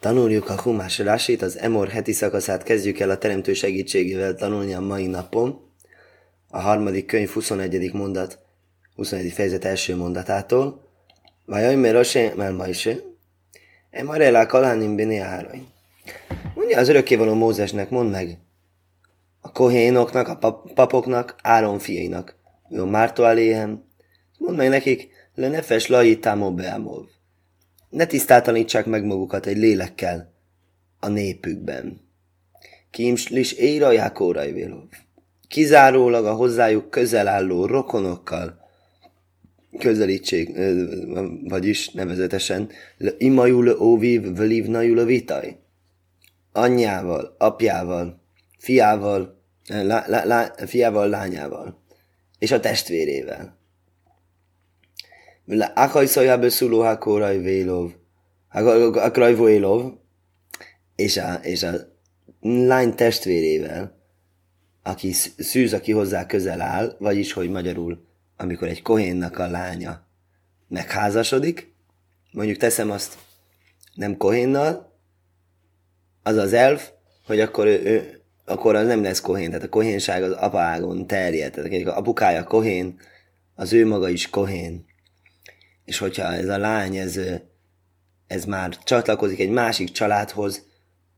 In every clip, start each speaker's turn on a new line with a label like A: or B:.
A: Tanuljuk a Humás Rásit, az Emor heti szakaszát kezdjük el a teremtő segítségével tanulni a mai napon. A harmadik könyv 21. mondat, 21. fejezet első mondatától. Vajaj, mert Rosé, mert ma is. Emar elá kalánim bini. Mondja az örökkévaló Mózesnek, mondd meg, a kohénoknak, a pap- papoknak, Áron fiainak. Jó, Márto aléhem. Mondd meg nekik, le nefes lai támó beámolv ne tisztátanítsák meg magukat egy lélekkel a népükben. Kimslis éraják órajvélov. Kizárólag a hozzájuk közel álló rokonokkal közelítsék, vagyis nevezetesen imajul óvív völívnajul vitaj. Anyjával, apjával, fiával, lá, lá, lá, fiával, lányával, és a testvérével És a, és a lány testvérével, aki szűz, aki hozzá közel áll, vagyis, hogy magyarul, amikor egy kohénnak a lánya megházasodik, mondjuk teszem azt nem kohénnal, az az elf, hogy akkor ő, ő akkor az nem lesz kohén, tehát a kohénság az apágon terjed, tehát apukája kohén, az ő maga is kohén és hogyha ez a lány, ez, ez már csatlakozik egy másik családhoz,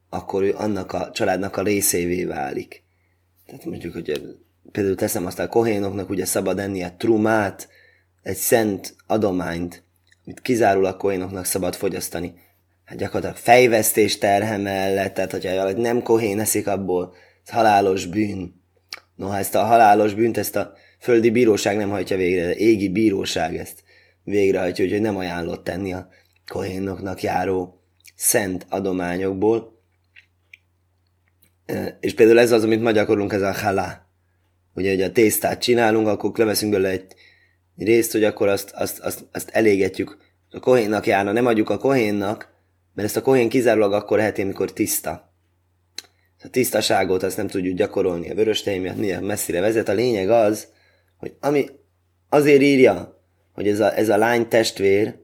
A: akkor ő annak a családnak a részévé válik. Tehát mondjuk, hogy például teszem azt a kohénoknak ugye szabad enni a trumát, egy szent adományt, amit kizárólag kohénoknak szabad fogyasztani. Hát gyakorlatilag fejvesztés terhe mellett, tehát hogyha nem kohén eszik abból, ez halálos bűn. Noha ezt a halálos bűnt, ezt a földi bíróság nem hajtja végre, de égi bíróság ezt végrehajtja, úgyhogy nem ajánlott tenni a kohénoknak járó szent adományokból. És például ez az, amit ma gyakorlunk, ez a halá. Ugye, hogy a tésztát csinálunk, akkor leveszünk belőle egy részt, hogy akkor azt, azt, azt, azt elégetjük. A kohénnak járna, nem adjuk a kohénnak, mert ezt a kohén kizárólag akkor eheti, amikor tiszta. A tisztaságot azt nem tudjuk gyakorolni a vörös miatt, milyen messzire vezet. A lényeg az, hogy ami azért írja hogy ez a, ez a lány testvér,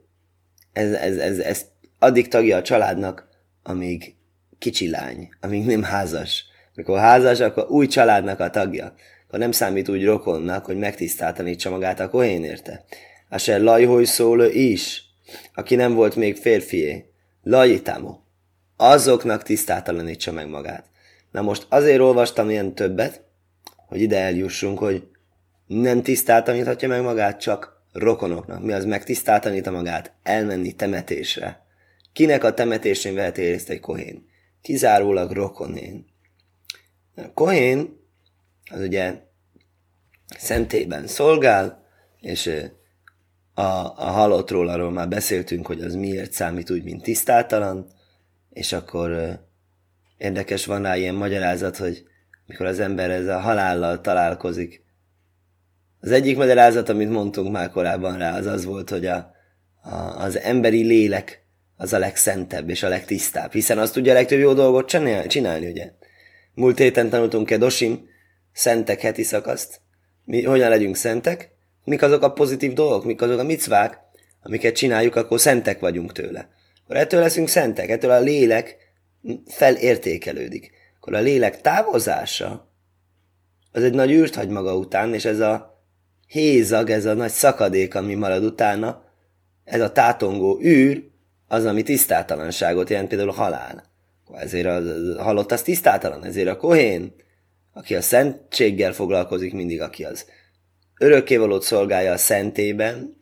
A: ez, ez, ez, ez addig tagja a családnak, amíg kicsi lány, amíg nem házas. Mikor házas, akkor új családnak a tagja. Akkor nem számít úgy rokonnak, hogy megtisztáltanítsa magát a kohén érte. se lajhoj szóló is, aki nem volt még férfié. Lajitamo. Azoknak tisztátalanítsa meg magát. Na most azért olvastam ilyen többet, hogy ide eljussunk, hogy nem tisztátalaníthatja meg magát, csak rokonoknak. Mi az megtisztáltanít magát? Elmenni temetésre. Kinek a temetésén vehet részt egy kohén? Kizárólag rokonén. Kohén az ugye szentében szolgál, és a, a halottról arról már beszéltünk, hogy az miért számít úgy, mint tisztátalan, és akkor érdekes van rá ilyen magyarázat, hogy mikor az ember ezzel a halállal találkozik, az egyik magyarázat, amit mondtunk már korábban rá, az az volt, hogy a, a, az emberi lélek az a legszentebb és a legtisztább, hiszen azt tudja a legtöbb jó dolgot csinálni, csinálni ugye? Múlt héten tanultunk Kedosim, szentek heti szakaszt. Mi, hogyan legyünk szentek? Mik azok a pozitív dolgok, mik azok a micvák, amiket csináljuk, akkor szentek vagyunk tőle. Akkor ettől leszünk szentek, ettől a lélek felértékelődik. Akkor a lélek távozása az egy nagy űrt hagy maga után, és ez a hézag, ez a nagy szakadék, ami marad utána, ez a tátongó űr, az, ami tisztátalanságot jelent, például a halál. Ezért a, halott az tisztátalan, ezért a kohén, aki a szentséggel foglalkozik, mindig aki az örökkévalót szolgálja a szentében,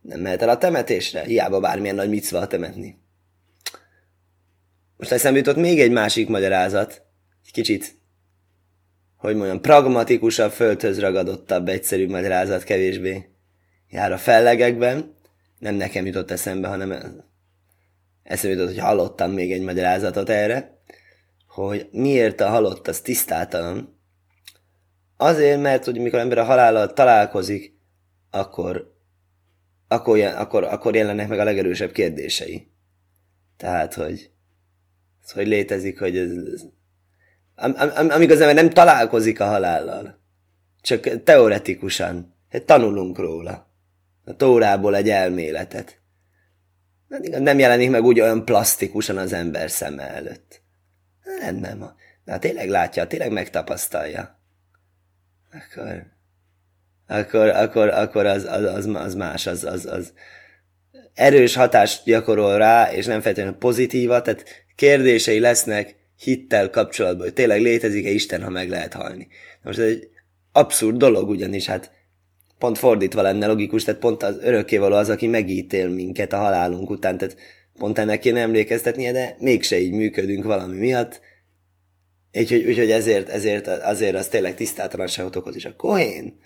A: nem mehet el a temetésre, hiába bármilyen nagy micva temetni. Most eszembe jutott még egy másik magyarázat, egy kicsit hogy mondjam, pragmatikusabb, földhöz ragadottabb, egyszerűbb magyarázat kevésbé jár a fellegekben. Nem nekem jutott eszembe, hanem eszembe jutott, hogy hallottam még egy magyarázatot erre, hogy miért a halott az tisztátalan. Azért, mert hogy mikor ember a halállal találkozik, akkor, akkor, akkor, akkor jelennek meg a legerősebb kérdései. Tehát, hogy, hogy létezik, hogy ez, am, am, amíg az ember nem találkozik a halállal. Csak teoretikusan. Hát tanulunk róla. A tórából egy elméletet. nem jelenik meg úgy olyan plastikusan az ember szeme előtt. Nem, nem. Ha tényleg látja, tényleg megtapasztalja, akkor, akkor, akkor, akkor az, az, az, az más, az, az, az erős hatást gyakorol rá, és nem feltétlenül pozitíva, tehát kérdései lesznek hittel kapcsolatban, hogy tényleg létezik-e Isten, ha meg lehet halni. Most ez egy abszurd dolog, ugyanis hát pont fordítva lenne logikus, tehát pont az örökkévaló az, aki megítél minket a halálunk után, tehát pont ennek kéne emlékeztetnie, de mégse így működünk valami miatt, úgyhogy, úgyhogy ezért, ezért azért az tényleg tisztátalanságot okoz is. A Kohén,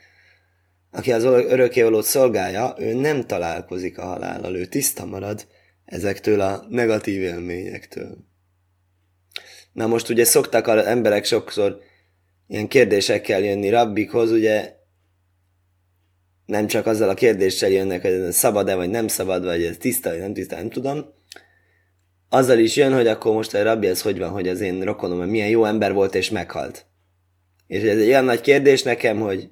A: aki az örökkévalót szolgálja, ő nem találkozik a halállal, ő tiszta marad ezektől a negatív élményektől. Na most ugye szoktak az emberek sokszor ilyen kérdésekkel jönni rabbikhoz, ugye nem csak azzal a kérdéssel jönnek, hogy ez szabad-e, vagy nem szabad, vagy ez tiszta, vagy nem tiszta, nem tudom. Azzal is jön, hogy akkor most a rabbi ez hogy van, hogy az én rokonom milyen jó ember volt és meghalt. És ez egy olyan nagy kérdés nekem, hogy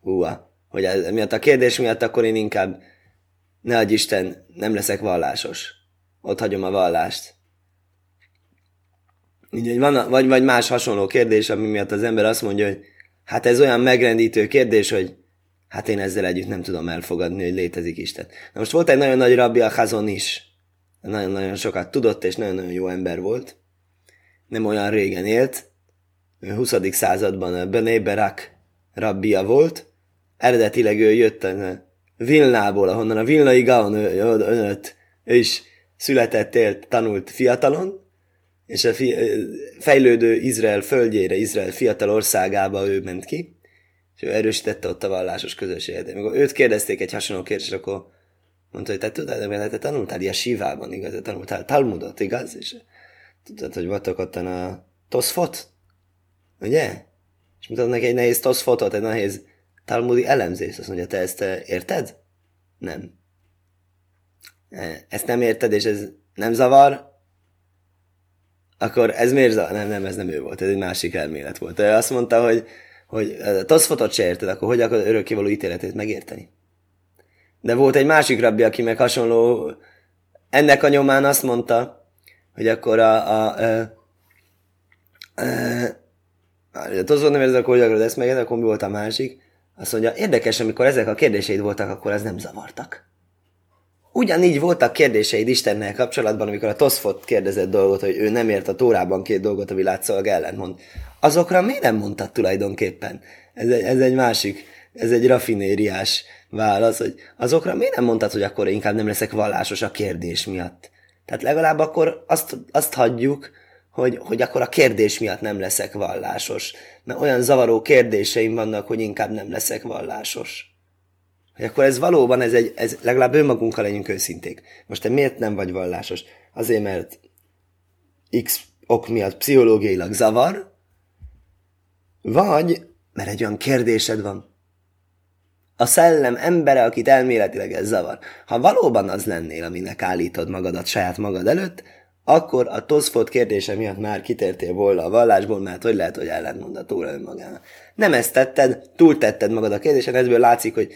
A: húha, hogy ez, miatt a kérdés miatt akkor én inkább ne adj Isten, nem leszek vallásos. Ott hagyom a vallást. Úgyhogy van, vagy, vagy más hasonló kérdés, ami miatt az ember azt mondja, hogy hát ez olyan megrendítő kérdés, hogy hát én ezzel együtt nem tudom elfogadni, hogy létezik Isten. Na most volt egy nagyon nagy rabbi, a Hazon is. Nagyon-nagyon sokat tudott, és nagyon-nagyon jó ember volt. Nem olyan régen élt. 20. században a Bené Berak rabbia volt. Eredetileg ő jött a Vilnából, ahonnan a Vilnai Gaon önött, ő is született, élt, tanult fiatalon, és a fi, fejlődő Izrael földjére, Izrael fiatal országába ő ment ki, és ő erősítette ott a vallásos közösséget. Amikor őt kérdezték egy hasonló kérdést, akkor mondta, hogy te tudod, hogy te tanultál ilyen sívában, igaz? Te tanultál Talmudot, igaz? És tudod, hogy voltak ott a Toszfot? Ugye? És mutatott neki egy nehéz Toszfotot, egy nehéz talmudi elemzést. Azt mondja, te ezt érted? Nem. E, ezt nem érted, és ez nem zavar, akkor ez miért? Nem, nem, ez nem ő volt, ez egy másik elmélet volt. Ő azt mondta, hogy, hogy Toszfotot se érted, akkor hogy akarod örökkévaló ítéletét megérteni? De volt egy másik rabbi, aki meg hasonló, ennek a nyomán azt mondta, hogy akkor a, a, a, a, a, a Toszfot nem érted, akkor hogy akarod ezt megérteni, akkor mi volt a másik? Azt mondja, érdekes, amikor ezek a kérdéseid voltak, akkor ez nem zavartak. Ugyanígy voltak kérdéseid Istennel kapcsolatban, amikor a Toszfot kérdezett dolgot, hogy ő nem ért a Tórában két dolgot, a világszolg ellentmond. Azokra miért nem mondtad tulajdonképpen? Ez egy, ez egy másik, ez egy rafinériás válasz, hogy azokra miért nem mondtad, hogy akkor inkább nem leszek vallásos a kérdés miatt? Tehát legalább akkor azt, azt hagyjuk, hogy, hogy akkor a kérdés miatt nem leszek vallásos. Mert olyan zavaró kérdéseim vannak, hogy inkább nem leszek vallásos. Hogy akkor ez valóban, ez, egy, ez legalább önmagunkkal legyünk őszinték. Most te miért nem vagy vallásos? Azért, mert X ok miatt pszichológiailag zavar, vagy mert egy olyan kérdésed van. A szellem embere, akit elméletileg ez zavar. Ha valóban az lennél, aminek állítod magadat saját magad előtt, akkor a Toszfot kérdése miatt már kitértél volna a vallásból, mert hogy lehet, hogy ellentmond a túl önmagának. Nem ezt tetted, túltetted magad a kérdésen, ezből látszik, hogy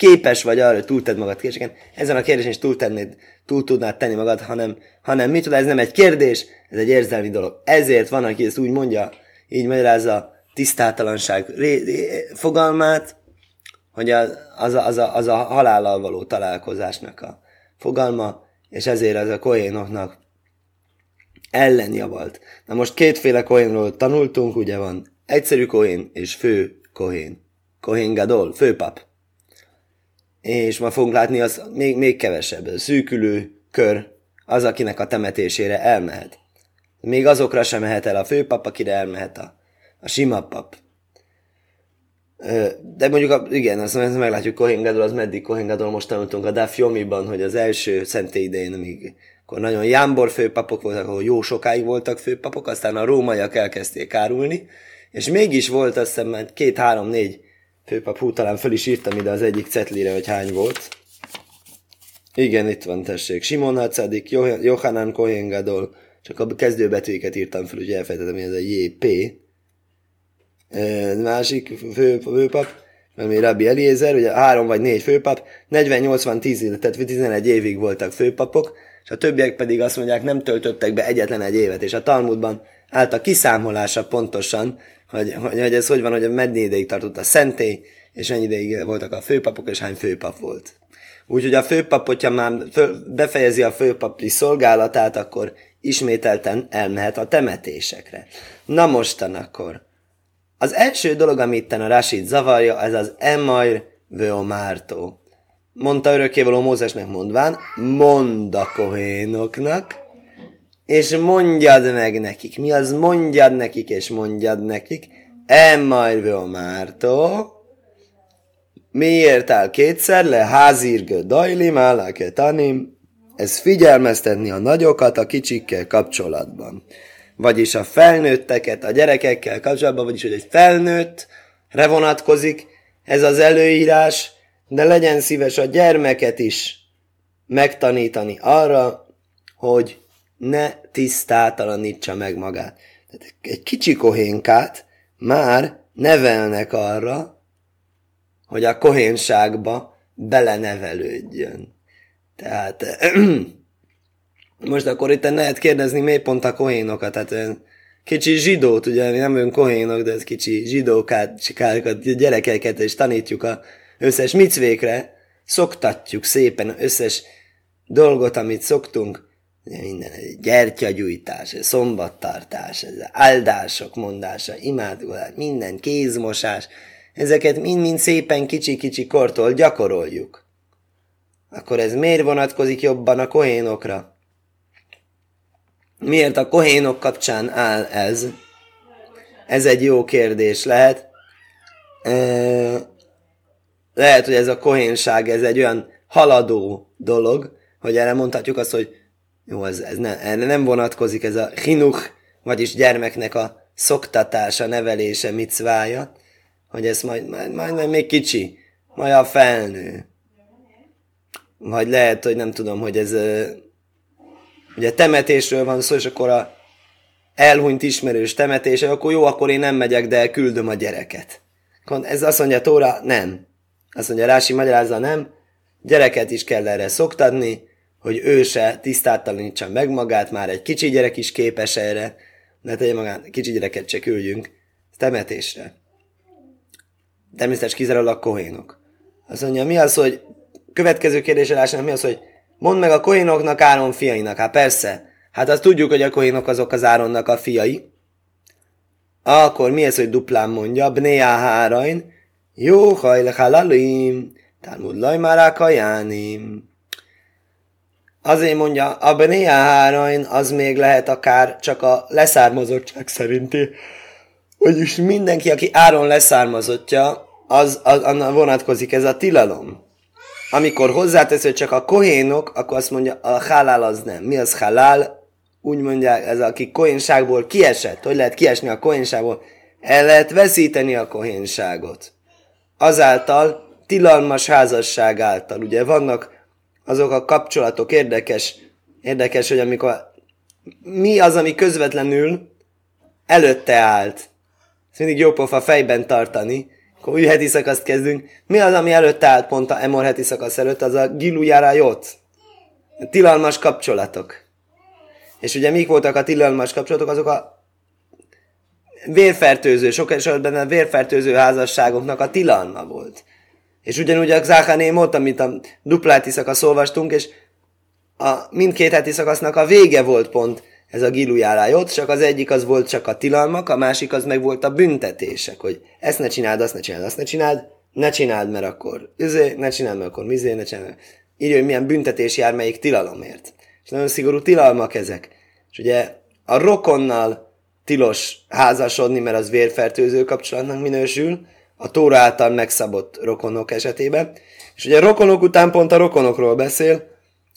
A: képes vagy arra, hogy túlted magad kérdéseken, ezen a kérdésen is túltennéd, túl tudnád tenni magad, hanem, hanem mit tud, ez nem egy kérdés, ez egy érzelmi dolog. Ezért van, aki ezt úgy mondja, így magyarázza tisztátalanság fogalmát, hogy az, az, a, az, a, az a halállal való találkozásnak a fogalma, és ezért ez a kohénoknak ellenjavalt. Na most kétféle kohénról tanultunk, ugye van egyszerű kohén és fő kohén. Kohén Gadol, főpap és ma fogunk látni az még, még kevesebb, szűkülő kör, az, akinek a temetésére elmehet. Még azokra sem mehet el a főpap, akire elmehet a, a sima pap. De mondjuk, a, igen, azt meglátjuk Kohengadol, az meddig Kohengadol, most tanultunk a Daf Yomiban, hogy az első szentély idején, amíg akkor nagyon jámbor főpapok voltak, ahol jó sokáig voltak főpapok, aztán a rómaiak elkezdték árulni, és mégis volt azt hiszem két, három, négy Főpap hú, talán föl is írtam ide az egyik cetlire, hogy hány volt. Igen, itt van, tessék. Simon Hacadik, Johanan Kohen Gadol, csak a kezdőbetűiket írtam fel, hogy elfejtettem, hogy ez a JP. Másik fő, főpap, ami Rabbi Eliezer, ugye három vagy négy főpap, 40-80-10, tehát 11 évig voltak főpapok, és a többiek pedig azt mondják, nem töltöttek be egyetlen egy évet, és a Talmudban állt a kiszámolása pontosan, hogy, hogy, hogy ez hogy van, hogy mennyi ideig tartott a szentély, és ennyi ideig voltak a főpapok, és hány főpap volt. Úgyhogy a főpap, hogyha már befejezi a főpapi szolgálatát, akkor ismételten elmehet a temetésekre. Na mostan akkor. Az első dolog, amit a Rasit zavarja, ez az Emair Veomártó. Mondta örökkévaló Mózesnek mondván, mondd a kohénoknak, és mondjad meg nekik. Mi az mondjad nekik, és mondjad nekik? Emair Veomártó. Miért áll kétszer le? Házírgő dajlim, állake tanim. Ez figyelmeztetni a nagyokat a kicsikkel kapcsolatban vagyis a felnőtteket a gyerekekkel kapcsolatban, vagyis hogy egy felnőttre vonatkozik ez az előírás, de legyen szíves a gyermeket is megtanítani arra, hogy ne tisztátalanítsa meg magát. Tehát egy kicsi kohénkát már nevelnek arra, hogy a kohénságba belenevelődjön. Tehát Most akkor itt lehet kérdezni, miért pont a kohénokat, tehát kicsi zsidót, ugye mi nem vagyunk kohénok, de ez kicsi zsidókát, csikákat, gyerekeket, és tanítjuk a összes micvékre, szoktatjuk szépen összes dolgot, amit szoktunk, minden, gyertyagyújtás, szombattartás, áldások mondása, imádkozás, minden kézmosás, ezeket mind-mind szépen kicsi-kicsi kortól gyakoroljuk. Akkor ez miért vonatkozik jobban a kohénokra? Miért a kohénok kapcsán áll ez? Ez egy jó kérdés lehet. Lehet, hogy ez a kohénság, ez egy olyan haladó dolog, hogy erre mondhatjuk azt, hogy jó, ez, ez ne, nem vonatkozik ez a hinuch, vagyis gyermeknek a szoktatása, nevelése, micvája, hogy ez majd, majd, majd, majd még kicsi, majd a felnő. Vagy lehet, hogy nem tudom, hogy ez ugye temetésről van szó, és akkor a elhunyt ismerős temetése, akkor jó, akkor én nem megyek, de küldöm a gyereket. Ez azt mondja Tóra, nem. Azt mondja Rási magyarázza, nem. Gyereket is kell erre szoktatni, hogy ő se tisztátalanítsa meg magát, már egy kicsi gyerek is képes erre, ne tegye magát, kicsi gyereket se küldjünk temetésre. Természetesen kizárólag kohénok. Azt mondja, mi az, hogy következő kérdésre mi az, hogy Mondd meg a kohénoknak Áron fiainak. Hát persze. Hát azt tudjuk, hogy a kohénok azok az Áronnak a fiai. Akkor mi ez, hogy duplán mondja? Bnea hárain. Jó hajle halalim. Talmud lajmárák kajánim. Azért mondja, a hárain az még lehet akár csak a leszármazottság szerinti. Vagyis mindenki, aki Áron leszármazottja, az, az, az vonatkozik ez a tilalom. Amikor hozzátesz, hogy csak a kohénok, akkor azt mondja, a halál az nem. Mi az halál? Úgy mondják, ez aki kohénságból kiesett. Hogy lehet kiesni a kohénságból? El lehet veszíteni a kohénságot. Azáltal, tilalmas házasság által. Ugye vannak azok a kapcsolatok érdekes, érdekes, hogy amikor mi az, ami közvetlenül előtte állt. Ezt mindig jó pofa fejben tartani, akkor új heti szakaszt kezdünk. Mi az, ami előtt állt pont a Emor heti szakasz előtt? Az a Gilujára Jot. Tilalmas kapcsolatok. És ugye mik voltak a tilalmas kapcsolatok? Azok a vérfertőző, sok esetben a vérfertőző házasságoknak a tilalma volt. És ugyanúgy a Záhanémot, amit a dupláti szakasz olvastunk, és a mindkét heti szakasznak a vége volt pont ez a gilujárájot, csak az egyik az volt csak a tilalmak, a másik az meg volt a büntetések, hogy ezt ne csináld, azt ne csináld, azt ne csináld, ne csináld, mert akkor üzé, ne csináld, mert akkor mizé, ne csináld. Írja, hogy milyen büntetés jár melyik tilalomért. És nagyon szigorú tilalmak ezek. És ugye a rokonnal tilos házasodni, mert az vérfertőző kapcsolatnak minősül, a Tóra által megszabott rokonok esetében. És ugye a rokonok után pont a rokonokról beszél,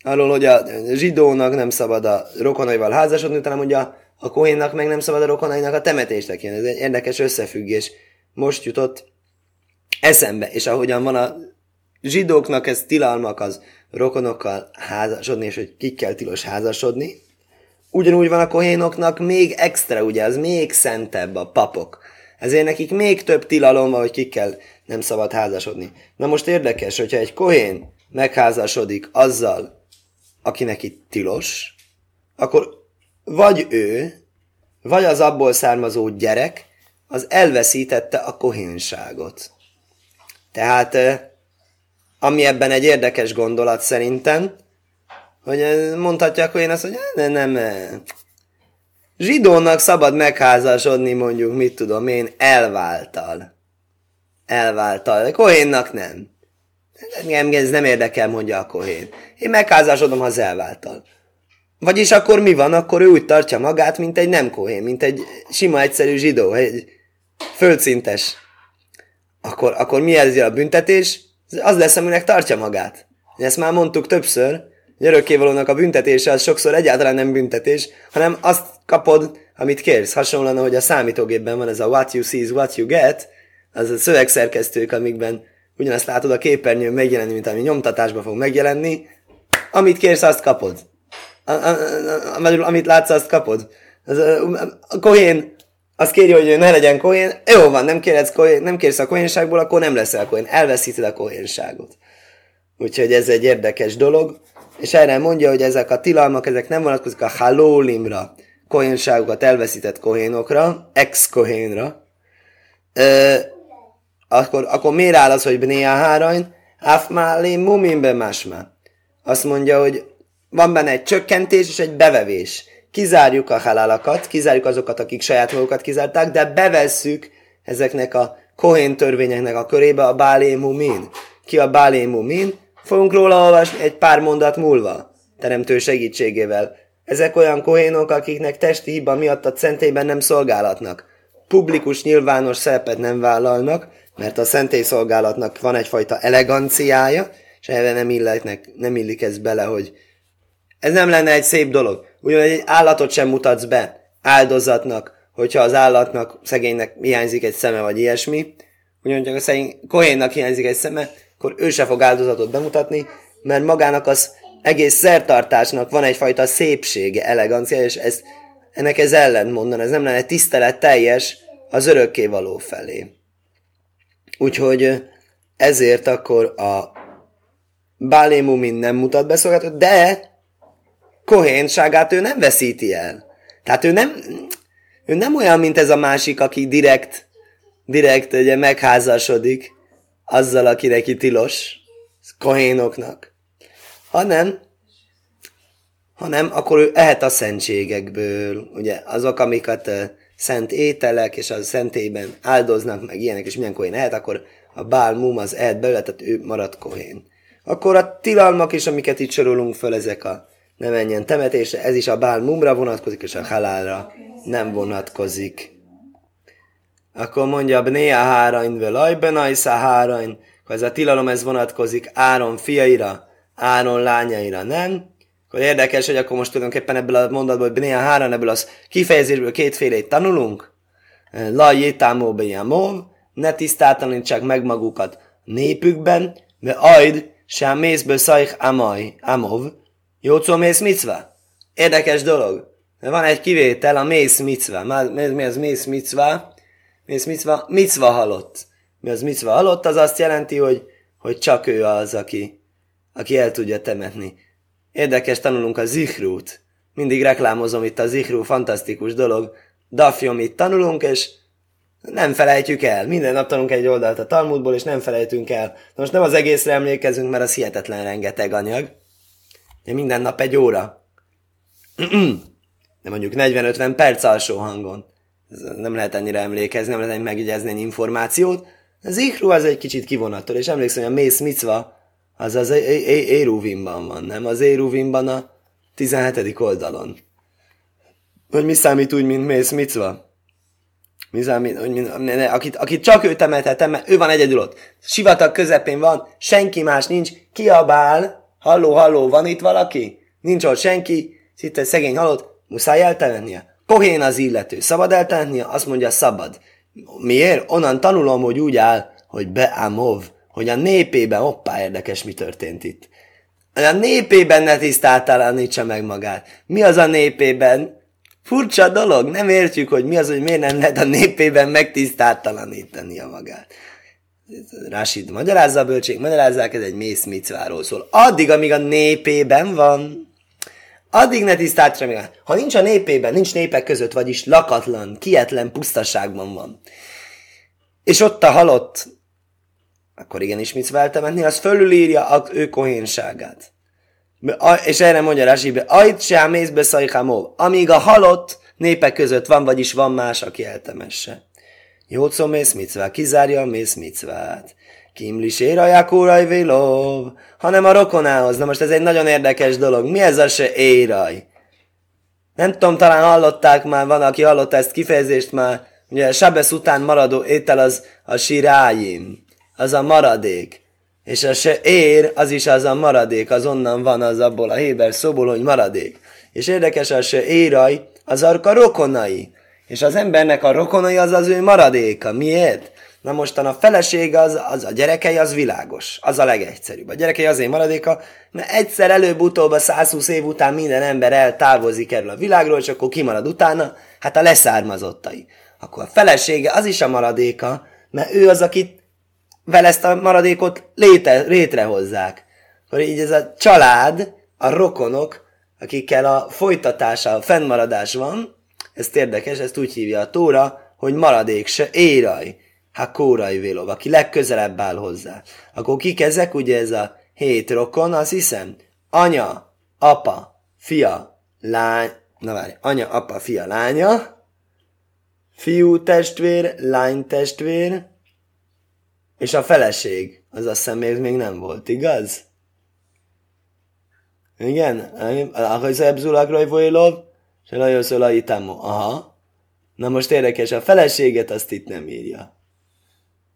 A: arról, hogy a zsidónak nem szabad a rokonaival házasodni, utána mondja, a kohénnak meg nem szabad a rokonainak a temetést tekinteni. Ez egy érdekes összefüggés. Most jutott eszembe, és ahogyan van a zsidóknak ez tilalmak az rokonokkal házasodni, és hogy kikkel tilos házasodni, ugyanúgy van a kohénoknak még extra, ugye, az még szentebb a papok. Ezért nekik még több tilalom van, hogy kikkel nem szabad házasodni. Na most érdekes, hogyha egy kohén megházasodik azzal, aki neki tilos, akkor vagy ő, vagy az abból származó gyerek, az elveszítette a kohénságot. Tehát, ami ebben egy érdekes gondolat szerintem, hogy mondhatja hogy én azt, hogy nem, nem, zsidónak szabad megházasodni mondjuk, mit tudom én, elváltal. Elváltal. Kohénnak nem. Engem ez nem érdekel, mondja a kohén. Én megházasodom, ha az elváltal. Vagyis akkor mi van? Akkor ő úgy tartja magát, mint egy nem kohén, mint egy sima, egyszerű zsidó, egy földszintes. Akkor, akkor mi ez a büntetés? Az lesz, aminek tartja magát. Ezt már mondtuk többször, hogy örökkévalónak a büntetése az sokszor egyáltalán nem büntetés, hanem azt kapod, amit kérsz. Hasonlóan, hogy a számítógépben van ez a what you see is what you get, az a szövegszerkesztők, amikben ugyanazt látod a képernyőn megjelenni, mint ami nyomtatásban fog megjelenni, amit kérsz, azt kapod. A, a, a, amit látsz, azt kapod. Az, a, a kohén azt kéri, hogy ne legyen kohén, jó van, nem, kérsz, kohén, nem kérsz a kohénságból, akkor nem leszel kohén, elveszíted a kohénságot. Úgyhogy ez egy érdekes dolog, és erre mondja, hogy ezek a tilalmak, ezek nem vonatkozik a halólimra, kohénságokat elveszített kohénokra, ex-kohénra, akkor, akkor miért áll az, hogy Bnéa Hárain? Afmálé muminbe másmá. Azt mondja, hogy van benne egy csökkentés és egy bevevés. Kizárjuk a halálakat, kizárjuk azokat, akik saját magukat kizárták, de bevesszük ezeknek a kohén törvényeknek a körébe a Bálé Mumin. Ki a Bálé Mumin? Fogunk róla olvasni egy pár mondat múlva, teremtő segítségével. Ezek olyan kohénok, akiknek testi hiba miatt a szentélyben nem szolgálatnak. Publikus, nyilvános szerepet nem vállalnak, mert a szentélyszolgálatnak van egyfajta eleganciája, és erre nem, illetnek, nem illik ez bele, hogy ez nem lenne egy szép dolog. Ugyanúgy egy állatot sem mutatsz be áldozatnak, hogyha az állatnak, szegénynek hiányzik egy szeme, vagy ilyesmi. Ugyanúgy, a szegény kohénnak hiányzik egy szeme, akkor ő se fog áldozatot bemutatni, mert magának az egész szertartásnak van egyfajta szépsége, elegancia, és ez, ennek ez ellen mondan, ez nem lenne tisztelet teljes az örökkévaló felé. Úgyhogy ezért akkor a Bálémumin nem mutat be de kohénságát ő nem veszíti el. Tehát ő nem, ő nem olyan, mint ez a másik, aki direkt, direkt ugye, megházasodik azzal, aki neki tilos, kohénoknak, hanem, hanem akkor ő ehet a szentségekből, ugye azok, amiket szent ételek, és a szentélyben áldoznak, meg ilyenek, és milyen kohén ehet, akkor a bál mum az ehet belőle, tehát ő marad kohén. Akkor a tilalmak is, amiket itt sorolunk föl, ezek a ne menjen temetésre, ez is a bál mumra vonatkozik, és a halálra nem vonatkozik. Akkor mondja, Bnéa hárain velaj, benajszá hárain, akkor ez a tilalom ez vonatkozik Áron fiaira, Áron lányaira, nem? Akkor érdekes, hogy akkor most tulajdonképpen ebből a mondatból, hogy Bnéa háran, ebből az kifejezésből kétfélét tanulunk. La jétámó mov, ne tisztátanítsák meg magukat népükben, de ajd, sem mészből szajh amaj, amov, Jócó mész micva? Érdekes dolog. Van egy kivétel, a mész micva. Mi az mész micva? Mész micva? Micva halott. Mi az micva halott? Az azt jelenti, hogy, hogy csak ő az, aki, aki el tudja temetni. Érdekes, tanulunk a zihrút. Mindig reklámozom itt a zihrú, fantasztikus dolog. Dafjom itt tanulunk, és nem felejtjük el. Minden nap tanulunk egy oldalt a Talmudból, és nem felejtünk el. De most nem az egészre emlékezünk, mert az hihetetlen rengeteg anyag. De minden nap egy óra. De mondjuk 40-50 perc alsó hangon. Nem lehet ennyire emlékezni, nem lehet megjegyezni egy információt. Az Ichru az egy kicsit kivonattól, és emlékszem, hogy a Mész Micva az az Éruvimban van, nem? Az Éruvimban a 17. oldalon. Hogy mi számít úgy, mint Mész Micva? Mi számít, hogy mint, akit, akit csak ő temethet, mert ő van egyedül ott. Sivatag közepén van, senki más nincs, kiabál, Halló, halló, van itt valaki? Nincs ott senki? Szinte szegény halott, muszáj eltennie. Pohén az illető, szabad eltennie? Azt mondja, szabad. Miért? Onnan tanulom, hogy úgy áll, hogy beámov, hogy a népében, hoppá, érdekes, mi történt itt. A népében ne tisztáltalanítsa meg magát. Mi az a népében? Furcsa dolog, nem értjük, hogy mi az, hogy miért nem lehet a népében megtisztáltalanítani a magát. Rásid magyarázza a bölcség, magyarázzák, ez egy mész micváról szól. Addig, amíg a népében van, addig ne tisztáltsa meg. Ha nincs a népében, nincs népek között, vagyis lakatlan, kietlen pusztaságban van, és ott a halott, akkor igenis mit temetni, az fölülírja az ő kohénságát. És erre mondja Rasibe, ajt se mész be amíg a halott népek között van, vagyis van más, aki eltemesse. Jócó mész micvá, kizárja a mész micvát. Kimlis éraják óraj vélov, hanem a rokonához. Na most ez egy nagyon érdekes dolog. Mi ez a se éraj? Nem tudom, talán hallották már, van, aki hallotta ezt kifejezést már, ugye Sabesz után maradó étel az a sirájim, az a maradék. És a se ér, az is az a maradék, az onnan van, az abból a héber szóból, hogy maradék. És érdekes, a se éraj, az a rokonai. És az embernek a rokonai az az ő maradéka. Miért? Na mostan a feleség az, az a gyerekei az világos. Az a legegyszerűbb. A gyerekei azért maradéka, mert egyszer előbb-utóbb a 120 év után minden ember eltávozik erről a világról, és akkor kimarad utána, hát a leszármazottai. Akkor a felesége az is a maradéka, mert ő az, akit vele ezt a maradékot léte, létrehozzák. Akkor így ez a család, a rokonok, akikkel a folytatása, a fennmaradás van, ez érdekes, ezt úgy hívja a Tóra, hogy maradék se éraj, ha kórai vélov, aki legközelebb áll hozzá. Akkor kik ezek, ugye ez a hét rokon, azt hiszem, anya, apa, fia, lány, na várj, anya, apa, fia, lánya, fiú testvér, lány testvér, és a feleség, az a személy még nem volt, igaz? Igen? Ahhoz ebzulakra vojlov, se nagyon a Aha. Na most érdekes, a feleséget azt itt nem írja.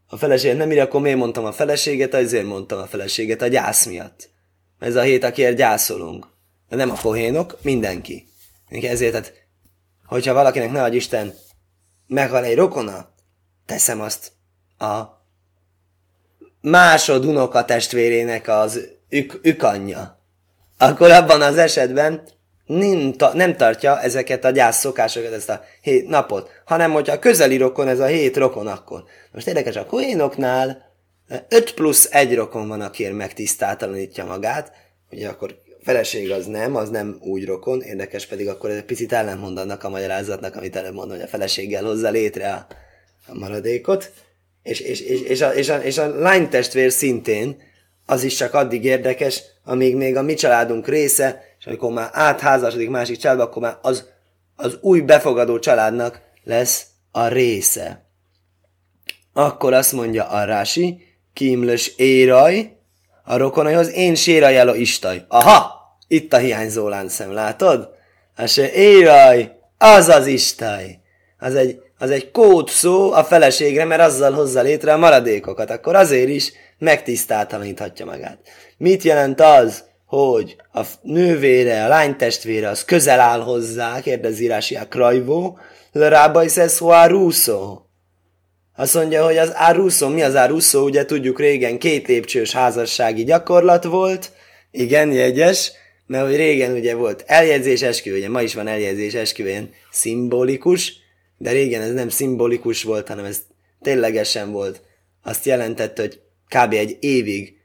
A: A feleséget nem írja, akkor miért mondtam a feleséget? Azért mondtam a feleséget a gyász miatt. Ez a hét, akiért gyászolunk. De nem a pohénok, mindenki. Ezért, tehát, hogyha valakinek ne Isten meghal egy rokona, teszem azt a másod unoka testvérének az ük, ükanyja. Akkor abban az esetben nem, ta, nem tartja ezeket a gyász szokásokat, ezt a hét napot, hanem hogyha a közeli rokon, ez a hét rokon akkor. Most érdekes, a koénoknál 5 plusz egy rokon van, akiért megtisztátalanítja magát, ugye akkor feleség az nem, az nem úgy rokon, érdekes pedig akkor egy picit ellentmond annak a magyarázatnak, amit előbb mondom, hogy a feleséggel hozza létre a, a maradékot, és, és, és, és, a, és, a, és a lány testvér szintén, az is csak addig érdekes, amíg még a mi családunk része, és amikor már átházasodik másik családba, akkor már az, az új befogadó családnak lesz a része. Akkor azt mondja a Rási, kímlös éraj, a rokonaihoz én sérajáló istaj. Aha! Itt a hiányzó láncszem, látod? Hát se éraj, az az istaj. Az egy, az egy kód szó a feleségre, mert azzal hozza létre a maradékokat. Akkor azért is megtisztáltalaníthatja magát. Mit jelent az, hogy a nővére, a lánytestvére az közel áll hozzá, kérdezi Rási a Krajvó, le a rúszó. Azt mondja, hogy az áruszó, mi az áruszó, ugye tudjuk régen két lépcsős házassági gyakorlat volt, igen, jegyes, mert hogy régen ugye volt eljegyzés esküvő, ugye ma is van eljegyzés esküvőn, szimbolikus, de régen ez nem szimbolikus volt, hanem ez ténylegesen volt. Azt jelentette, hogy kb. egy évig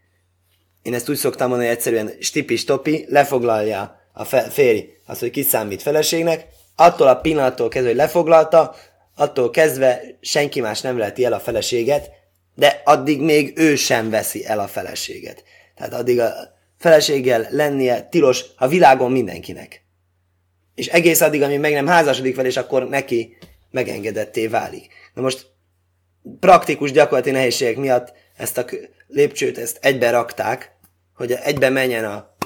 A: én ezt úgy szoktam mondani, hogy egyszerűen stipi-stopi, lefoglalja a férj azt, hogy kiszámít feleségnek, attól a pillanattól kezdve, hogy lefoglalta, attól kezdve senki más nem veheti el a feleséget, de addig még ő sem veszi el a feleséget. Tehát addig a feleséggel lennie tilos a világon mindenkinek. És egész addig, amíg meg nem házasodik fel, és akkor neki megengedetté válik. Na most praktikus gyakorlati nehézségek miatt ezt a lépcsőt ezt egybe rakták, hogy egybe menjen a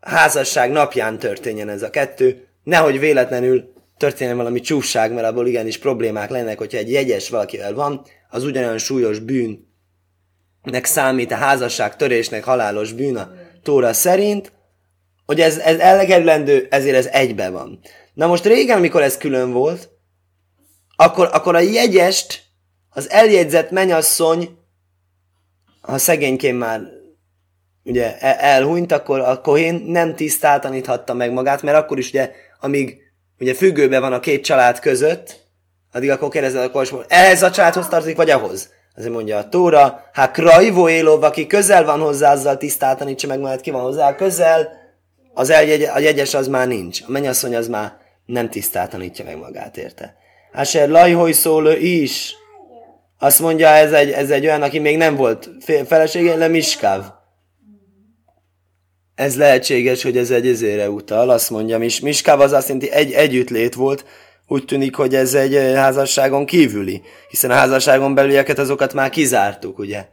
A: házasság napján történjen ez a kettő, nehogy véletlenül történjen valami csúfság, mert abból igenis problémák lennek, hogyha egy jegyes valakivel van, az ugyanolyan súlyos bűnnek számít a házasság törésnek halálos bűn a Tóra szerint, hogy ez, ez elkerülendő, ezért ez egybe van. Na most régen, amikor ez külön volt, akkor, akkor a jegyest, az eljegyzett menyasszony, ha szegényként már ugye elhunyt, akkor a kohén nem tisztáltaníthatta meg magát, mert akkor is ugye, amíg ugye függőbe van a két család között, addig akkor kérdezed a korsból, ehhez a családhoz tartozik, vagy ahhoz? Azért mondja a Tóra, hát krajvó élov, aki közel van hozzá, azzal tisztáltanítsa meg, mert ki van hozzá közel, az eljegy, a jegyes az már nincs. A mennyasszony az már nem tisztáltanítja meg magát érte. Áser lajhoj szólő is. Azt mondja, ez egy, ez egy olyan, aki még nem volt felesége, le Miskáv. Ez lehetséges, hogy ez egy ezére utal, azt mondja, Mis, Miskáv az azt jelenti, egy együttlét volt, úgy tűnik, hogy ez egy házasságon kívüli, hiszen a házasságon belülieket azokat már kizártuk, ugye.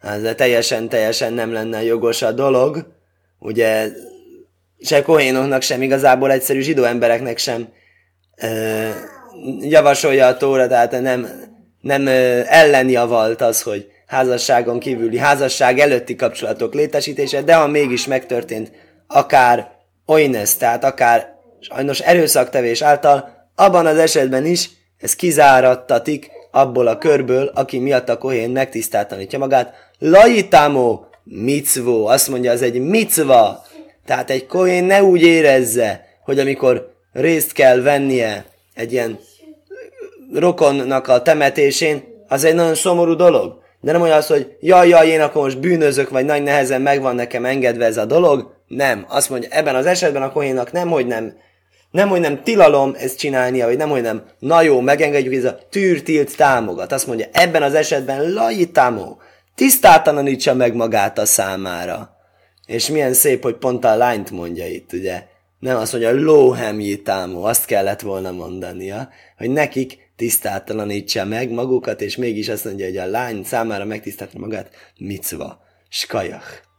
A: Ez teljesen, teljesen nem lenne jogos a dolog, ugye se kohénoknak sem, igazából egyszerű zsidó embereknek sem ö, javasolja a tóra, tehát nem, nem ö, ellenjavalt az, hogy házasságon kívüli, házasság előtti kapcsolatok létesítése, de ha mégis megtörtént, akár oinesz, tehát akár sajnos erőszaktevés által, abban az esetben is ez kizárattatik abból a körből, aki miatt a kohén megtisztáltanítja magát. Laitámó, micvó, azt mondja, ez egy micva. Tehát egy kohén ne úgy érezze, hogy amikor részt kell vennie egy ilyen rokonnak a temetésén, az egy nagyon szomorú dolog. De nem olyan az, hogy jaj, jaj, én akkor most bűnözök, vagy nagy nehezen megvan nekem engedve ez a dolog. Nem. Azt mondja, ebben az esetben a kohénnak nem, hogy nem nem, hogy nem tilalom ezt csinálnia, vagy nem, hogy nem, na jó, megengedjük, ez a tűrtilt támogat. Azt mondja, ebben az esetben lajitámó, tisztátalanítsa meg magát a számára. És milyen szép, hogy pont a lányt mondja itt, ugye? Nem azt mondja, lóhemjitámó, azt kellett volna mondania, hogy nekik tisztátalanítsa meg magukat, és mégis azt mondja, hogy a lány számára megtisztálta magát, micva, skajach.